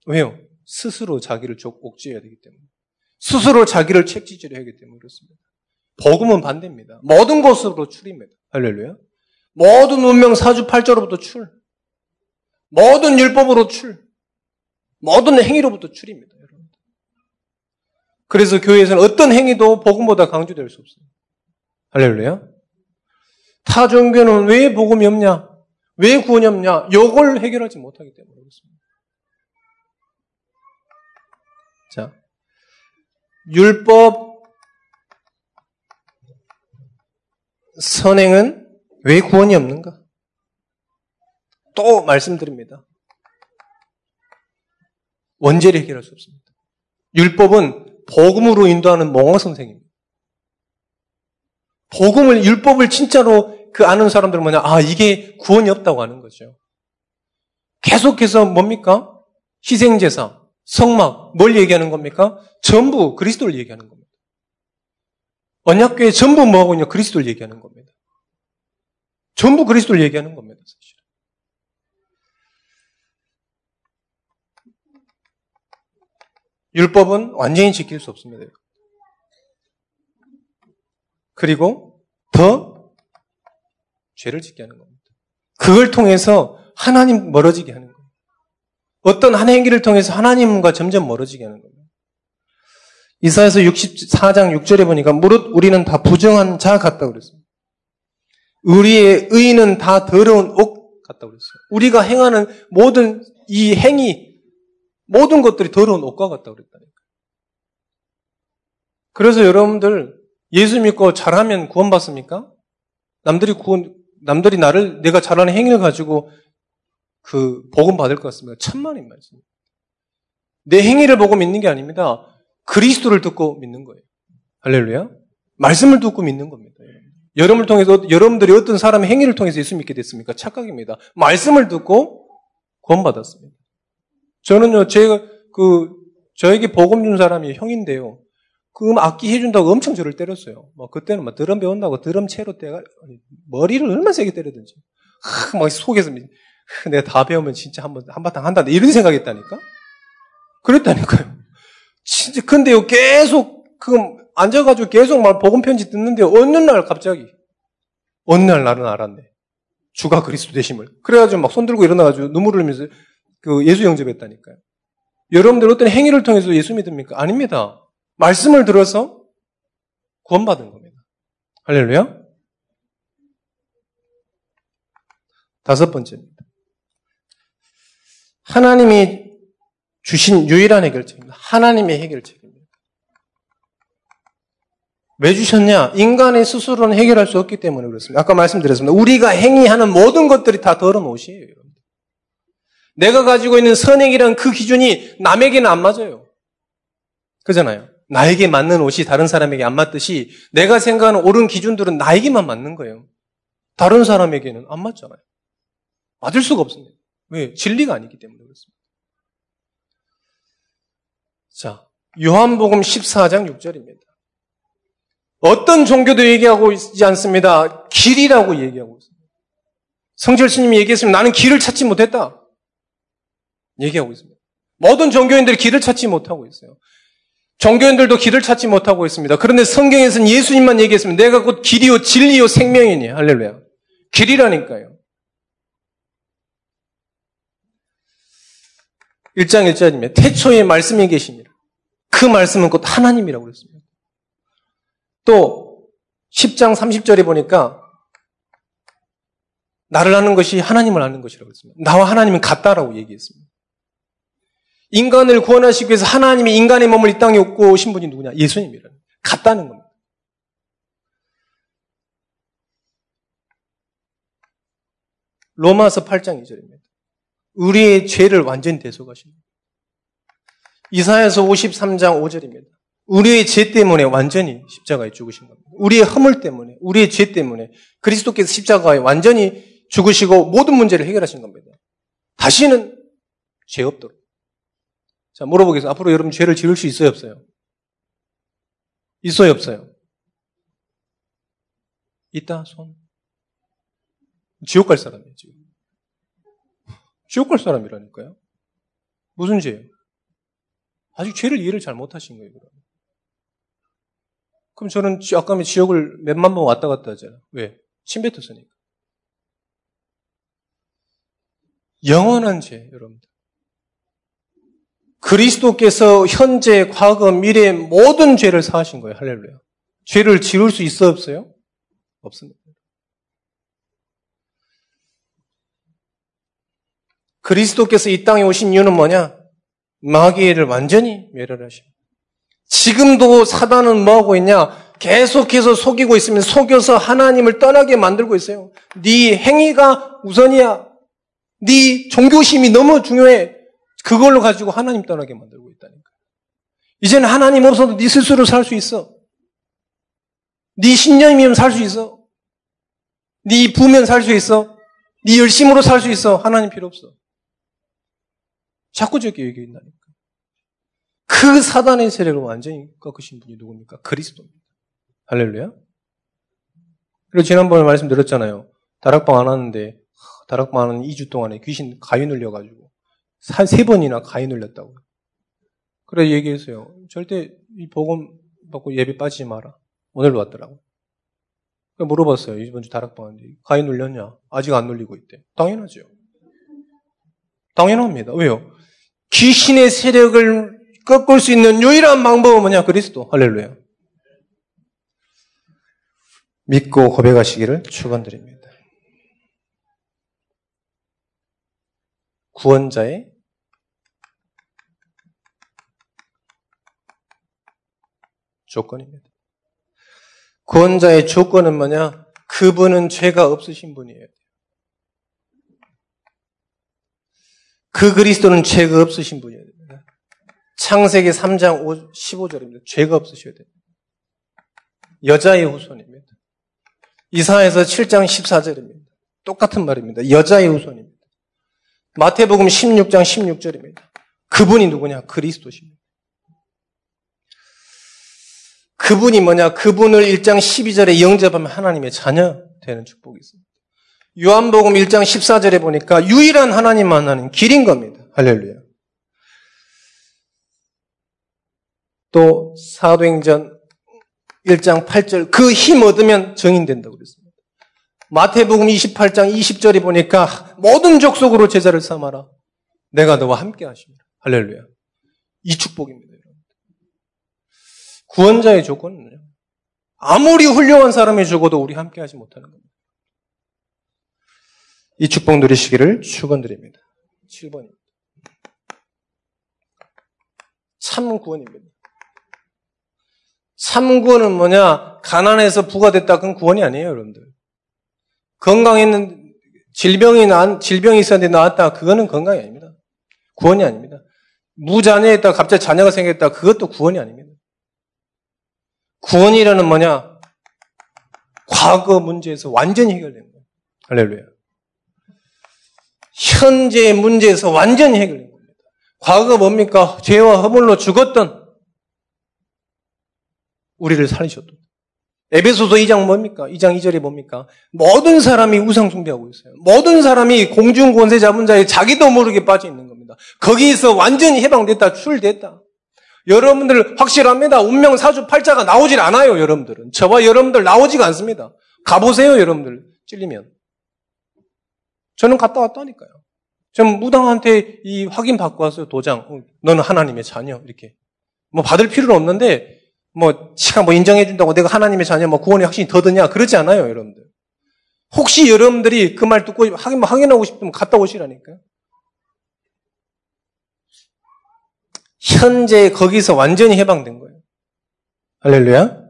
왜요? 스스로 자기를 옥죄해야 되기 때문에. 스스로 자기를 책지질해야 하기 때문에 그렇습니다. 복음은 반대입니다. 모든 것으로 출입니다. 할렐루야. 모든 운명 사주 팔자로부터 출. 모든 율법으로 출. 모든 행위로부터 출입니다. 여러분. 그래서 교회에서는 어떤 행위도 복음보다 강조될 수 없어요. 할렐루야. 타 종교는 왜 복음이 없냐? 왜 구원이 없냐? 이걸 해결하지 못하기 때문에 그렇습니다. 자, 율법 선행은 왜 구원이 없는가? 또 말씀드립니다. 원죄를 해결할 수 없습니다. 율법은 복음으로 인도하는 몽어 선생입니다. 복음을 율법을 진짜로 그 아는 사람들은 뭐냐? 아 이게 구원이 없다고 하는 거죠. 계속해서 뭡니까? 희생 제사, 성막, 뭘 얘기하는 겁니까? 전부 그리스도를 얘기하는 겁니다. 언약교회 전부 뭐하고 있냐? 그리스도를 얘기하는 겁니다. 전부 그리스도를 얘기하는 겁니다, 사실. 율법은 완전히 지킬 수 없습니다. 그리고 더 죄를 짓게 하는 겁니다. 그걸 통해서 하나님 멀어지게 하는 거예요. 어떤 한 행위를 통해서 하나님과 점점 멀어지게 하는 겁니다. 이사에서 64장 6절에 보니까 무릇 우리는 다 부정한 자 같다 그랬어요. 우리의 의는 다 더러운 옷 같다 그랬어요. 우리가 행하는 모든 이 행위, 모든 것들이 더러운 옷과 같다 그랬다니까. 그래서 여러분들 예수 믿고 잘하면 구원받습니까? 남들이 구원, 남들이 나를 내가 잘하는 행위를 가지고 그 복음 받을 것 같습니다. 천만인 말씀입니다. 내 행위를 보고 믿는 게 아닙니다. 그리스도를 듣고 믿는 거예요. 할렐루야. 말씀을 듣고 믿는 겁니다. 여러분을 통해서 여러분들이 어떤 사람의 행위를 통해서 예수 믿게 됐습니까? 착각입니다. 말씀을 듣고 구원받았습니다. 저는요, 제가 그 저에게 복음 준 사람이 형인데요. 그음 악기 해준다고 엄청 저를 때렸어요. 뭐 그때는 막 드럼 배운다고 드럼 채로 때가 머리를 얼마나 세게 때리든지. 하, 막 속에서 내가 다 배우면 진짜 한번 한바탕 한다 이런 생각했다니까. 그랬다니까요. 진짜 근데요 계속 그 앉아가지고 계속 막 복음 편지 듣는데 어느 날 갑자기 어느 날 나는 알았네. 주가 그리스도 되심을. 그래가지고 막 손 들고 일어나가지고 눈물을 흘리면서 그 예수 영접했다니까요. 여러분들 어떤 행위를 통해서 예수 믿습니까? 아닙니다. 말씀을 들어서 구원받은 겁니다. 할렐루야. 다섯 번째입니다. 하나님이 주신 유일한 해결책입니다. 하나님의 해결책입니다. 왜 주셨냐? 인간의 스스로는 해결할 수 없기 때문에 그렇습니다. 아까 말씀드렸습니다. 우리가 행위하는 모든 것들이 다 더러운 옷이에요. 내가 가지고 있는 선행이란 그 기준이 남에게는 안 맞아요. 그잖아요. 나에게 맞는 옷이 다른 사람에게 안 맞듯이 내가 생각하는 옳은 기준들은 나에게만 맞는 거예요. 다른 사람에게는 안 맞잖아요. 맞을 수가 없습니다. 왜? 진리가 아니기 때문에 그렇습니다. 자, 요한복음 14장 6절입니다. 어떤 종교도 얘기하고 있지 않습니다. 길이라고 얘기하고 있습니다. 성철 스님이 얘기했습니다. 나는 길을 찾지 못했다. 얘기하고 있습니다. 모든 종교인들이 길을 찾지 못하고 있어요. 종교인들도 길을 찾지 못하고 있습니다. 그런데 성경에서는 예수님만 얘기했습니다. 내가 곧 길이요 진리요 생명이니 할렐루야. 길이라니까요. 1장 1절이면 태초에 말씀이 계시니라. 그그 말씀은 곧 하나님이라고 그랬습니다. 또 10장 30절에 보니까 나를 아는 것이 하나님을 아는 것이라고 했습니다. 나와 하나님은 같다라고 얘기했습니다. 인간을 구원하시기 위해서 하나님이 인간의 몸을 이 땅에 얻고 오신 분이 누구냐? 예수님이라는. 같다는 겁니다. 로마서 8장 2절입니다. 우리의 죄를 완전히 대속하십니다. 이사야서 53장 5절입니다. 우리의 죄 때문에 완전히 십자가에 죽으신 겁니다. 우리의 허물 때문에, 우리의 죄 때문에 그리스도께서 십자가에 완전히 죽으시고 모든 문제를 해결하신 겁니다. 다시는 죄 없도록. 자, 물어보겠습니다. 앞으로 여러분 죄를 지을 수 있어요, 없어요? 있어요, 없어요? 있다, 손. 지옥 갈 사람이에요, 지금. 지옥 갈 사람이라니까요. 무슨 죄예요? 아직 죄를 이해를 잘 못하신 거예요, 그럼. 그럼 저는 아까 지옥을 몇만 번 왔다 갔다 하잖아요. 왜? 침 뱉었으니까. 영원한 죄, 여러분들. 그리스도께서 현재, 과거, 미래 모든 죄를 사하신 거예요. 할렐루야. 죄를 지을 수 있어 없어요? 없습니다. 그리스도께서 이 땅에 오신 이유는 뭐냐? 마귀를 완전히 멸혈하십니다. 지금도 사단은 뭐 하고 있냐? 계속해서 속이고 있으면 속여서 하나님을 떠나게 만들고 있어요. 네 행위가 우선이야. 네 종교심이 너무 중요해. 그걸로 가지고 하나님 떠나게 만들고 있다니까. 이제는 하나님 없어도 네 스스로 살 수 있어. 네 신념이면 살 수 있어. 네 부면 살 수 있어. 네 열심으로 살 수 있어. 하나님 필요 없어. 자꾸 저렇게 얘기한다니까. 그 사단의 세력을 완전히 꺾으신 분이 누굽니까? 그리스도입니다. 할렐루야. 그리고 지난번에 말씀드렸잖아요. 다락방 안 하는데 다락방 하는 2주 동안에 귀신 가위 눌려가지고 세 번이나 가위 눌렸다고. 그래 얘기했어요. 절대 이 복음 받고 예배 빠지지 마라. 오늘도 왔더라고. 물어봤어요. 이번 주 다락방 하는데 가위 눌렸냐? 아직 안 눌리고 있대. 당연하죠. 당연합니다. 왜요? 귀신의 세력을 꺾을 수 있는 유일한 방법은 뭐냐? 그리스도. 할렐루야. 믿고 고백하시기를 축원드립니다. 구원자의 조건입니다. 구원자의 조건은 뭐냐? 그분은 죄가 없으신 분이에요. 그 그리스도는 죄가 없으신 분이에요. 창세기 3장 15절입니다. 죄가 없으셔야 돼요. 여자의 후손입니다. 이사에서 7장 14절입니다. 똑같은 말입니다. 여자의 후손입니다. 마태복음 16장 16절입니다. 그분이 누구냐? 그리스도십니다. 그분이 뭐냐? 그분을 1장 12절에 영접하면 하나님의 자녀 되는 축복이 있습니다. 요한복음 1장 14절에 보니까 유일한 하나님 만나는 길인 겁니다. 할렐루야. 또 사도행전 1장 8절 그 힘 얻으면 정인된다고 그랬습니다. 마태복음 28장 20절에 보니까 모든 족속으로 제자를 삼아라. 내가 너와 함께 하십니다. 할렐루야. 이 축복입니다. 구원자의 조건은요. 아무리 훌륭한 사람이 죽어도 우리 함께 하지 못하는 겁니다. 이 축복 누리시기를 축원드립니다. 7번입니다. 참 구원입니다. 참 구원은 뭐냐? 가난해서 부가 됐다. 그건 구원이 아니에요, 여러분들. 건강했는 질병이 나 질병이 있었는데 나왔다. 그거는 건강이 아닙니다. 구원이 아닙니다. 무자녀했다. 갑자기 자녀가 생겼다. 그것도 구원이 아닙니다. 구원이라는 뭐냐? 과거 문제에서 완전히 해결된 거예요. 할렐루야. 현재의 문제에서 완전히 해결된 겁니다. 과거가 뭡니까? 죄와 허물로 죽었던 우리를 살리셨던. 에베소서 2장 뭡니까? 2장 2절에 뭡니까? 모든 사람이 우상 숭배하고 있어요. 모든 사람이 공중 권세 잡은 자에 자기도 모르게 빠져 있는 겁니다. 거기에서 완전히 해방됐다, 출됐다. 여러분들 확실합니다. 운명 사주 팔자가 나오질 않아요, 여러분들은. 저와 여러분들 나오지가 않습니다. 가보세요, 여러분들. 찔리면. 저는 갔다 왔다니까요. 전 무당한테 이 확인 받고 왔어요, 도장. 어, 너는 하나님의 자녀. 이렇게. 뭐 받을 필요는 없는데 뭐 시간 뭐 인정해 준다고 내가 하나님의 자녀 뭐 구원의 확신이 더 드냐 그러지 않아요, 여러분들. 혹시 여러분들이 그 말 듣고 확인 뭐 확인하고 싶으면 갔다 오시라니까요. 현재 거기서 완전히 해방된 거예요. 할렐루야.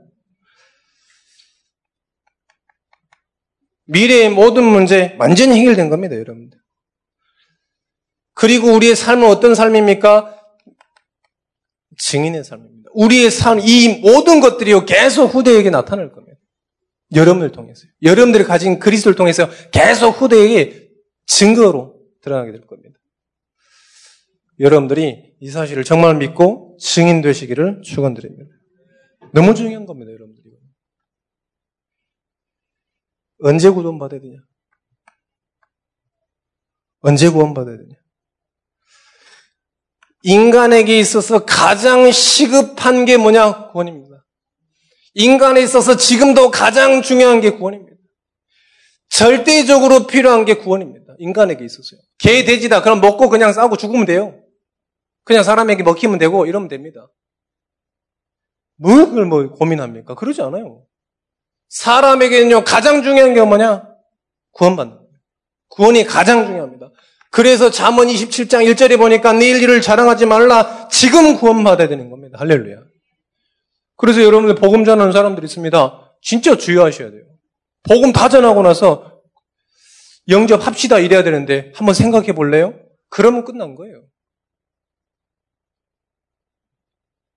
미래의 모든 문제 완전히 해결된 겁니다, 여러분들. 그리고 우리의 삶은 어떤 삶입니까? 증인의 삶입니다. 우리의 삶, 이 모든 것들이 계속 후대에게 나타날 겁니다. 여러분을 통해서요. 여러분들이 가진 그리스도를 통해서 계속 후대에게 증거로 드러나게 될 겁니다. 여러분들이 이 사실을 정말 믿고 증인 되시기를 축원드립니다. 너무 중요한 겁니다, 여러분들이. 언제 구원 받아야 되냐? 언제 구원 받아야 되냐? 인간에게 있어서 가장 시급한 게 뭐냐? 구원입니다. 인간에 있어서 지금도 가장 중요한 게 구원입니다. 절대적으로 필요한 게 구원입니다. 인간에게 있어서요. 개, 돼지다. 그럼 먹고 그냥 싸고 죽으면 돼요. 그냥 사람에게 먹히면 되고 이러면 됩니다. 뭘 그걸 뭐 고민합니까? 그러지 않아요. 사람에게는요, 가장 중요한 게 뭐냐? 구원받는 거예요. 구원이 가장 중요합니다. 그래서 잠언 27장 1절에 보니까 내일 일을 자랑하지 말라. 지금 구원받아야 되는 겁니다. 할렐루야. 그래서 여러분들 복음 전하는 사람들이 있습니다. 진짜 주의하셔야 돼요. 복음 다 전하고 나서 영접합시다 이래야 되는데 한번 생각해 볼래요? 그러면 끝난 거예요.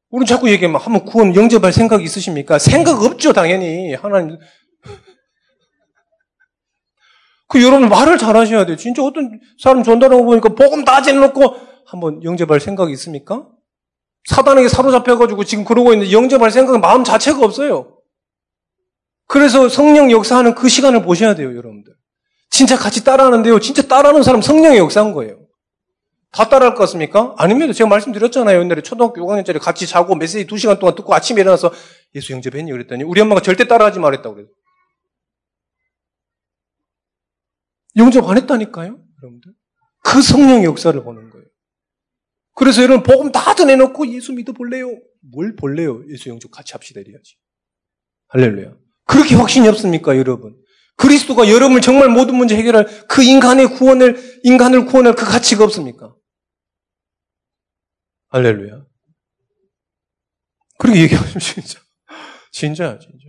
우리는 자꾸 얘기하면 한번 구원 영접할 생각 있으십니까? 생각 없죠, 당연히. 하나님 그 여러분 말을 잘 하셔야 돼요. 진짜 어떤 사람 전달하고 보니까 복음 다 재놓고 한번 영접할 생각이 있습니까? 사단에게 사로잡혀가지고 지금 그러고 있는데 영접할 생각은 마음 자체가 없어요. 그래서 성령 역사하는 그 시간을 보셔야 돼요, 여러분들. 진짜 같이 따라하는데요. 진짜 따라하는 사람 성령의 역사한 거예요. 다 따라할 것 같습니까? 아닙니다. 제가 말씀드렸잖아요. 옛날에 초등학교 6학년짜리 같이 자고 메시지 2시간 동안 듣고 아침에 일어나서 예수 영접했니? 그랬더니 우리 엄마가 절대 따라하지 말랬다고 그래요. 영접 안 했다니까요, 여러분들. 그 성령의 역사를 보는 거예요. 그래서 여러분 복음 다 전해놓고 예수 믿어볼래요? 뭘 볼래요? 예수 영접 같이 합시다 이래야지. 할렐루야. 그렇게 확신이 없습니까, 여러분? 그리스도가 여러분을 정말 모든 문제 해결할 그 인간의 구원을, 인간을 구원할 그 가치가 없습니까? 할렐루야. 그렇게 얘기하시면 진짜. 진짜, 진짜.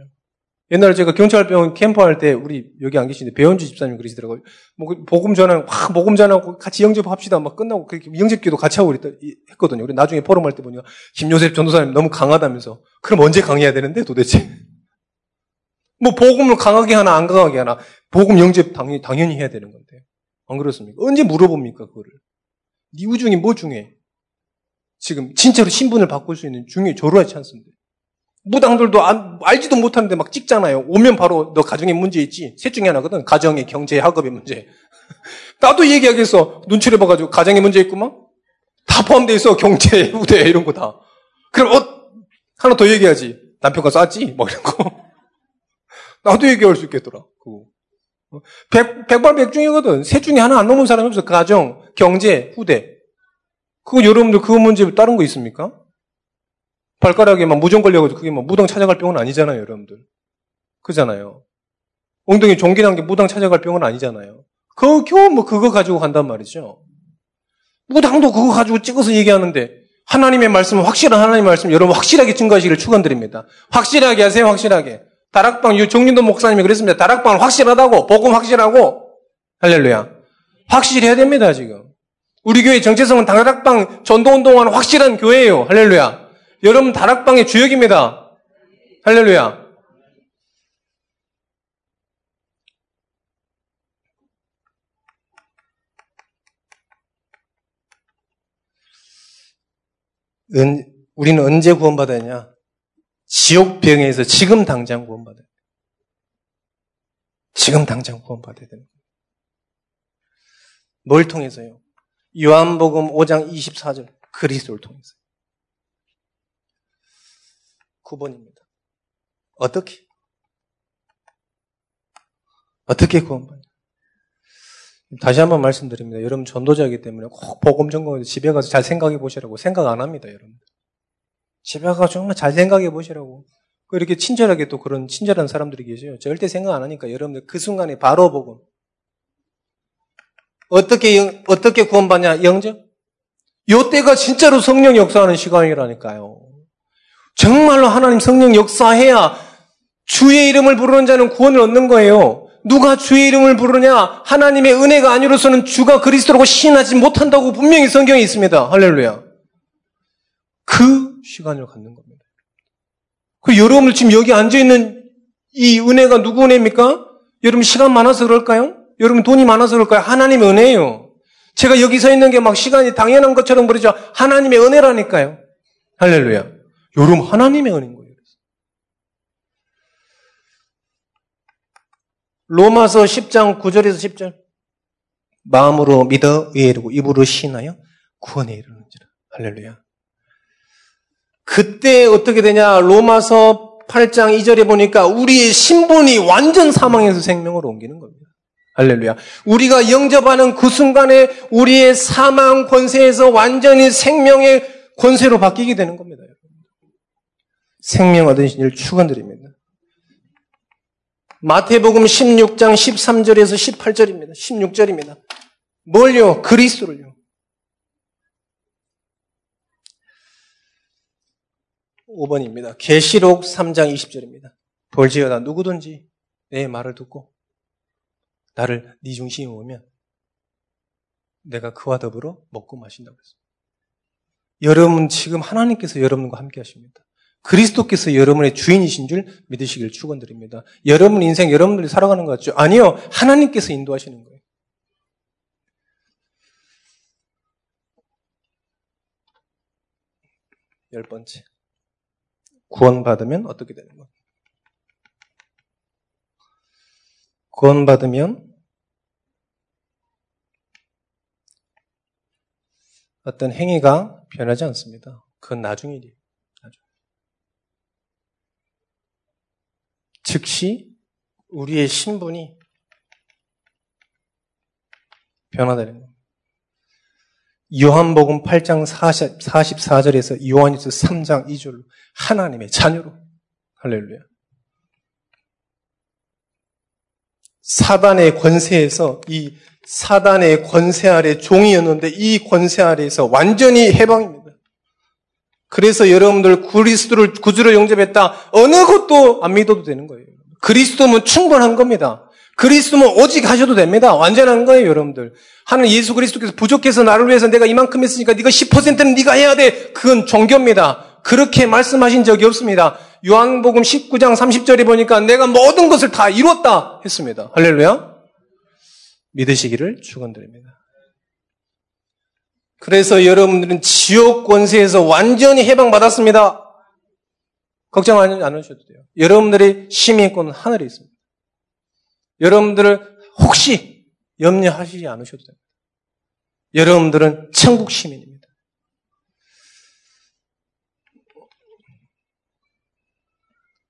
옛날에 제가 경찰병원 캠프할 때 우리 여기 안 계시는데 배원주 집사님 그러시더라고요. 뭐그 복음 전환 확 복음 전하고 같이 영접합시다. 막 끝나고 영접기도 같이 하고 그랬다 했거든요. 우리 나중에 포럼할 때 보니까 김요셉 전도사님 너무 강하다면서. 그럼 언제 강해야 되는데 도대체? 뭐 복음을 강하게 하나 안 강하게 하나 복음 영접 당연히, 당연히 해야 되는 건데 안 그렇습니까? 언제 물어봅니까 그거를? 네 우중이 뭐 중에? 지금 진짜로 신분을 바꿀 수 있는 중에 조루하지 않습니다. 무당들도 안, 알지도 못하는데 막 찍잖아요. 오면 바로 너 가정에 문제 있지. 셋 중에 하나거든. 가정의 경제, 학업의 문제. 나도 얘기하겠어. 눈치를 봐가지고 가정에 문제 있구만. 다 포함되어 있어. 경제, 우대 이런 거 다. 그럼 어 하나 더 얘기하지. 남편과 쌌지? 뭐 이런 거. 나도 얘기할 수 있겠더라. 그거. 백, 백발백중이거든. 셋 중에 하나 안 넘은 사람이 없어. 가정, 경제, 후대. 그거 여러분들 그 문제 다른 거 있습니까? 발가락에 막 무정 걸려가지고 그게 막 무당 찾아갈 병은 아니잖아요, 여러분들. 그잖아요. 엉덩이 종기난 게 무당 찾아갈 병은 아니잖아요. 그 겨우 뭐 그거 가지고 간단 말이죠. 무당도 그거 가지고 찍어서 얘기하는데 하나님의 말씀은 확실한 하나님의 말씀 여러분 확실하게 증거하시기를 축원드립니다. 확실하게 하세요, 확실하게. 다락방 정윤도 목사님이 그랬습니다. 다락방은 확실하다고 복음 확실하고 할렐루야. 확실해야 됩니다, 지금. 우리 교회 정체성은 다락방 전도운동하는 확실한 교회예요. 할렐루야. 여러분 다락방의 주역입니다. 할렐루야. 은, 우리는 언제 구원받았냐? 지옥병에서 지금 당장 구원받아야 돼. 지금 당장 구원받아야 되는 거예요. 뭘 통해서요? 요한복음 5장 24절 그리스도를 통해서. 9번입니다. 어떻게? 어떻게 구원받냐? 다시 한번 말씀드립니다. 여러분 전도자이기 때문에 꼭 복음 전공에 집에 가서 잘 생각해 보시라고 생각 안 합니다, 여러분. 집에 가서 정말 잘 생각해 보시라고. 이렇게 친절하게 또 그런 친절한 사람들이 계세요. 절대 생각 안 하니까 여러분들 그 순간에 바로 보고 어떻게 어떻게 구원받냐 영적? 요 때가 진짜로 성령 역사하는 시간이라니까요. 정말로 하나님 성령 역사해야 주의 이름을 부르는 자는 구원을 얻는 거예요. 누가 주의 이름을 부르냐? 하나님의 은혜가 아니로서는 주가 그리스도라고 신하지 못한다고 분명히 성경에 있습니다. 할렐루야. 그 시간을 갖는 겁니다. 그 여러분들 지금 여기 앉아있는 이 은혜가 누구 은혜입니까? 여러분 시간 많아서 그럴까요? 여러분 돈이 많아서 그럴까요? 하나님의 은혜예요. 제가 여기 서 있는 게 막 시간이 당연한 것처럼 그러죠. 하나님의 은혜라니까요. 할렐루야. 여러분 하나님의 은혜인 거예요. 로마서 10장 9절에서 10절. 마음으로 믿어 의에 이르고 입으로 신하여 구원에 이르는지라. 할렐루야. 그때 어떻게 되냐? 로마서 8장 2절에 보니까 우리의 신분이 완전 사망에서 생명으로 옮기는 겁니다. 할렐루야. 우리가 영접하는 그 순간에 우리의 사망 권세에서 완전히 생명의 권세로 바뀌게 되는 겁니다. 생명 얻으신 일 축원드립니다. 마태복음 16장 13절에서 18절입니다. 16절입니다. 뭘요? 그리스도를요. 5번입니다. 계시록 3장 20절입니다. 볼지어다 누구든지 내 말을 듣고 나를 네 중심에 오면 내가 그와 더불어 먹고 마신다고 했습니다. 여러분 지금 하나님께서 여러분과 함께 하십니다. 그리스도께서 여러분의 주인이신 줄 믿으시길 축원드립니다. 여러분 인생 여러분들이 살아가는 것 같죠? 아니요. 하나님께서 인도하시는 거예요. 열 번째. 구원받으면 어떻게 되는 것? 구원받으면 어떤 행위가 변하지 않습니다. 그건 나중 일이에요. 나중. 즉시 우리의 신분이 변화되는 겁니다. 요한복음 8장 40, 44절에서 요한일서 3장 2절로 하나님의 자녀로 할렐루야. 사단의 권세에서 이 사단의 권세 아래 종이었는데 이 권세 아래에서 완전히 해방입니다. 그래서 여러분들 그리스도를 구주로 영접했다. 어느 것도 안 믿어도 되는 거예요. 그리스도면 충분한 겁니다. 그리스도면 오직 하셔도 됩니다. 완전한 거예요, 여러분들. 하는 예수 그리스도께서 부족해서 나를 위해서 내가 이만큼 했으니까 네가 10%는 네가 해야 돼. 그건 종교입니다. 그렇게 말씀하신 적이 없습니다. 요한복음 19장 30절에 보니까 내가 모든 것을 다 이뤘다 했습니다. 할렐루야. 믿으시기를 축원드립니다. 그래서 여러분들은 지옥 권세에서 완전히 해방받았습니다. 걱정 안 하셔도 돼요. 여러분들의 시민권은 하늘에 있습니다. 여러분들을 혹시 염려하시지 않으셔도 됩니다. 여러분들은 천국 시민입니다.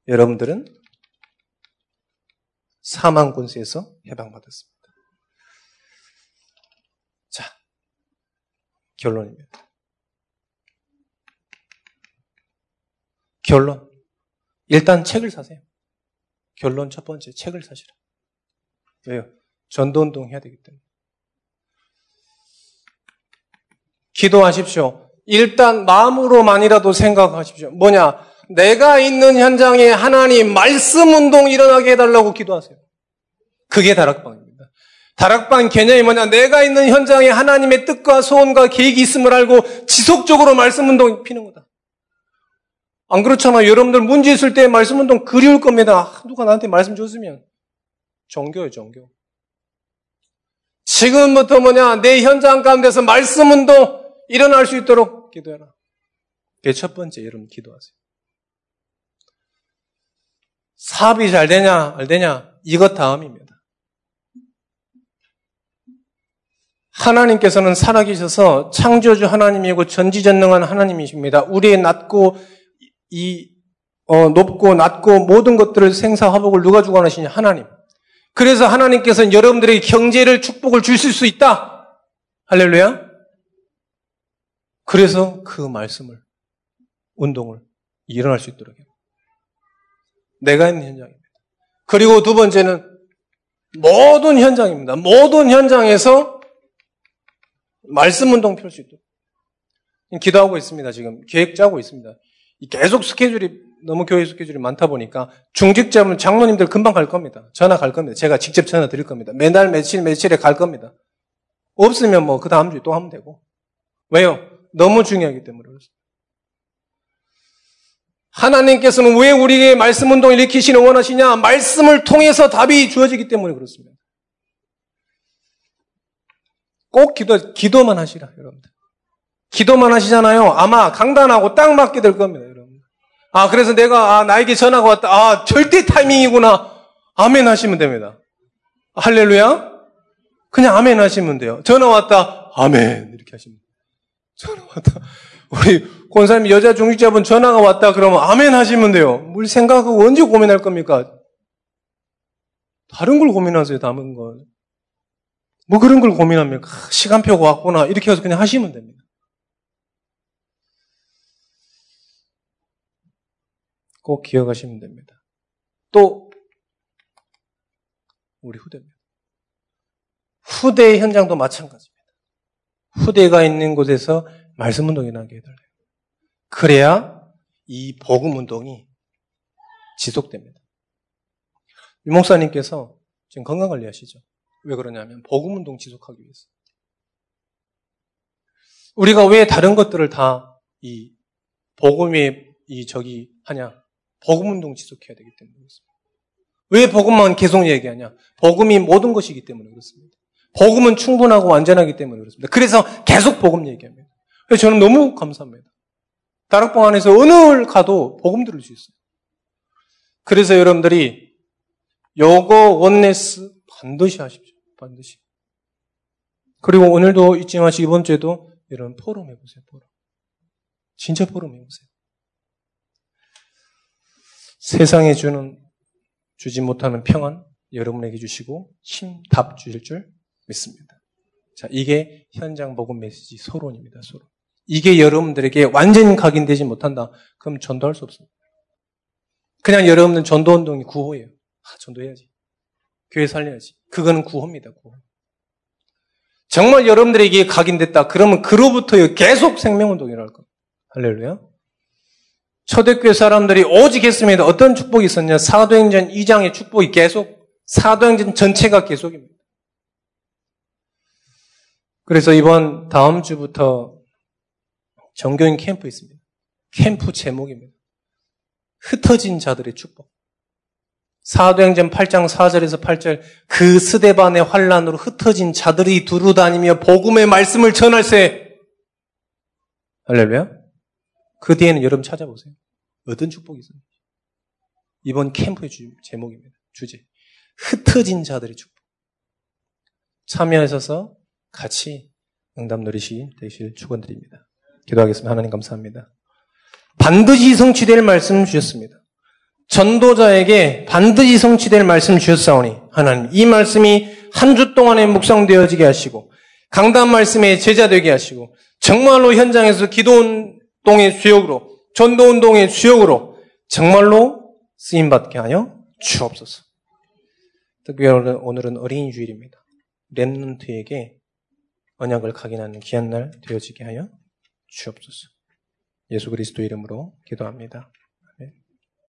여러분들은 사망 권세에서 해방받았습니다. 자, 결론입니다. 결론. 일단 책을 사세요. 결론 첫 번째, 책을 사시라. 왜요? 전도운동 해야 되기 때문에. 기도하십시오. 일단 마음으로만이라도 생각하십시오. 뭐냐? 내가 있는 현장에 하나님 말씀 운동 일어나게 해달라고 기도하세요. 그게 다락방입니다. 다락방 개념이 뭐냐? 내가 있는 현장에 하나님의 뜻과 소원과 계획이 있음을 알고 지속적으로 말씀 운동 피는 거다. 안 그렇잖아요. 여러분들 문제 있을 때 말씀 운동 그리울 겁니다. 누가 나한테 말씀 줬으면. 종교예요, 종교. 지금부터 뭐냐, 내 현장 가운데서 말씀 운동 일어날 수 있도록 기도해라. 그게 첫 번째, 여러분 기도하세요. 사업이 잘 되냐, 안 되냐, 이것 다음입니다. 하나님께서는 살아계셔서 창조주 하나님이고 전지전능한 하나님이십니다. 우리의 낮고 이 어, 높고 낮고 모든 것들을 생사화복을 누가 주관하시냐 하나님. 그래서 하나님께서는 여러분들에게 경제를 축복을 주실 수 있다. 할렐루야. 그래서 그 말씀을, 운동을 일어날 수 있도록 해요. 내가 있는 현장입니다. 그리고 두 번째는 모든 현장입니다. 모든 현장에서 말씀 운동 펼 수 있도록. 기도하고 있습니다. 지금 계획 짜고 있습니다. 계속 스케줄이 너무 교회 스케줄이 많다 보니까 중직자분 장로님들 금방 갈 겁니다. 전화 갈 겁니다. 제가 직접 전화 드릴 겁니다. 매달 며칠 며칠에 갈 겁니다. 없으면 뭐 그 다음 주에 또 하면 되고. 왜요? 너무 중요하기 때문에. 하나님께서는 왜 우리에게 말씀 운동을 일으키시는 원하시냐? 말씀을 통해서 답이 주어지기 때문에 그렇습니다. 꼭 기도, 기도만 하시라, 여러분들. 기도만 하시잖아요. 아마 강단하고 딱 맞게 될 겁니다, 여러분. 아, 그래서 내가, 아, 나에게 전화가 왔다. 아, 절대 타이밍이구나. 아멘 하시면 됩니다. 할렐루야? 그냥 아멘 하시면 돼요. 전화 왔다. 아멘. 이렇게 하시면 돼요. 전화 왔다. 우리 권사님 여자 중직자분 전화가 왔다 그러면 아멘 하시면 돼요. 뭘 생각하고 언제 고민할 겁니까? 다른 걸 고민하세요, 다른 걸. 뭐 그런 걸 고민합니까? 시간표가 왔구나. 이렇게 해서 그냥 하시면 됩니다. 꼭 기억하시면 됩니다. 또 우리 후대입니다. 후대의 현장도 마찬가지입니다. 후대가 있는 곳에서 말씀 운동이 나게 해달래요. 그래야 이 복음 운동이 지속됩니다. 유 목사님께서 지금 건강 관리하시죠? 왜 그러냐면 복음 운동 지속하기 위해서. 우리가 왜 다른 것들을 다 이 복음의 이 저기 하냐? 복음 운동 지속해야 되기 때문에 그렇습니다. 왜 복음만 계속 얘기하냐? 복음이 모든 것이기 때문에 그렇습니다. 복음은 충분하고 완전하기 때문에 그렇습니다. 그래서 계속 복음 얘기합니다. 저는 너무 감사합니다. 다락방 안에서 어느 가도 복음 들을 수 있어요. 그래서 여러분들이 요거 원네스 반드시 하십시오. 반드시. 그리고 오늘도 잊지 마시고 이번 주에도 여러분 포럼 해보세요. 포럼. 진짜 포럼 해보세요. 세상에 주는 주지 못하는 평안 여러분에게 주시고 힘답 주실 줄 믿습니다. 자, 이게 현장 복음 메시지 소론입니다. 소론. 이게 여러분들에게 완전히 각인되지 못한다. 그럼 전도할 수 없습니다. 그냥 여러분은 전도 운동이 구호예요. 아, 전도해야지. 교회 살려야지. 그거는 구호입니다. 구호. 정말 여러분들에게 각인됐다. 그러면 그로부터 계속 생명운동이랄 겁니다. 할렐루야. 초대교회 사람들이 오직 했습니다. 어떤 축복이 있었냐? 사도행전 2장의 축복이 계속, 사도행전 전체가 계속입니다. 그래서 이번 다음 주부터 정교인 캠프 있습니다. 캠프 제목입니다. 흩어진 자들의 축복. 사도행전 8장 4절에서 8절 그 스데반의 환란으로 흩어진 자들이 두루 다니며 복음의 말씀을 전할세. 할렐루야. 그 뒤에는 여러분 찾아보세요. 어떤 축복이 있어요? 이번 캠프의 주, 제목입니다. 주제. 흩어진 자들의 축복. 참여하셔서 같이 응답 누리시 되실 축원드립니다. 기도하겠습니다. 하나님 감사합니다. 반드시 성취될 말씀 주셨습니다. 전도자에게 반드시 성취될 말씀 주셨사오니 하나님 이 말씀이 한 주 동안에 묵상되어지게 하시고 강단 말씀에 제자 되게 하시고 정말로 현장에서 기도운동의 수역으로 전도운동의 수역으로 정말로 쓰임받게 하여 주옵소서. 특별히 오늘은 어린이 주일입니다. 랩런트에게 언약을 각인하는 귀한 날 되어지게 하여 주옵소서. 예수 그리스도 이름으로 기도합니다.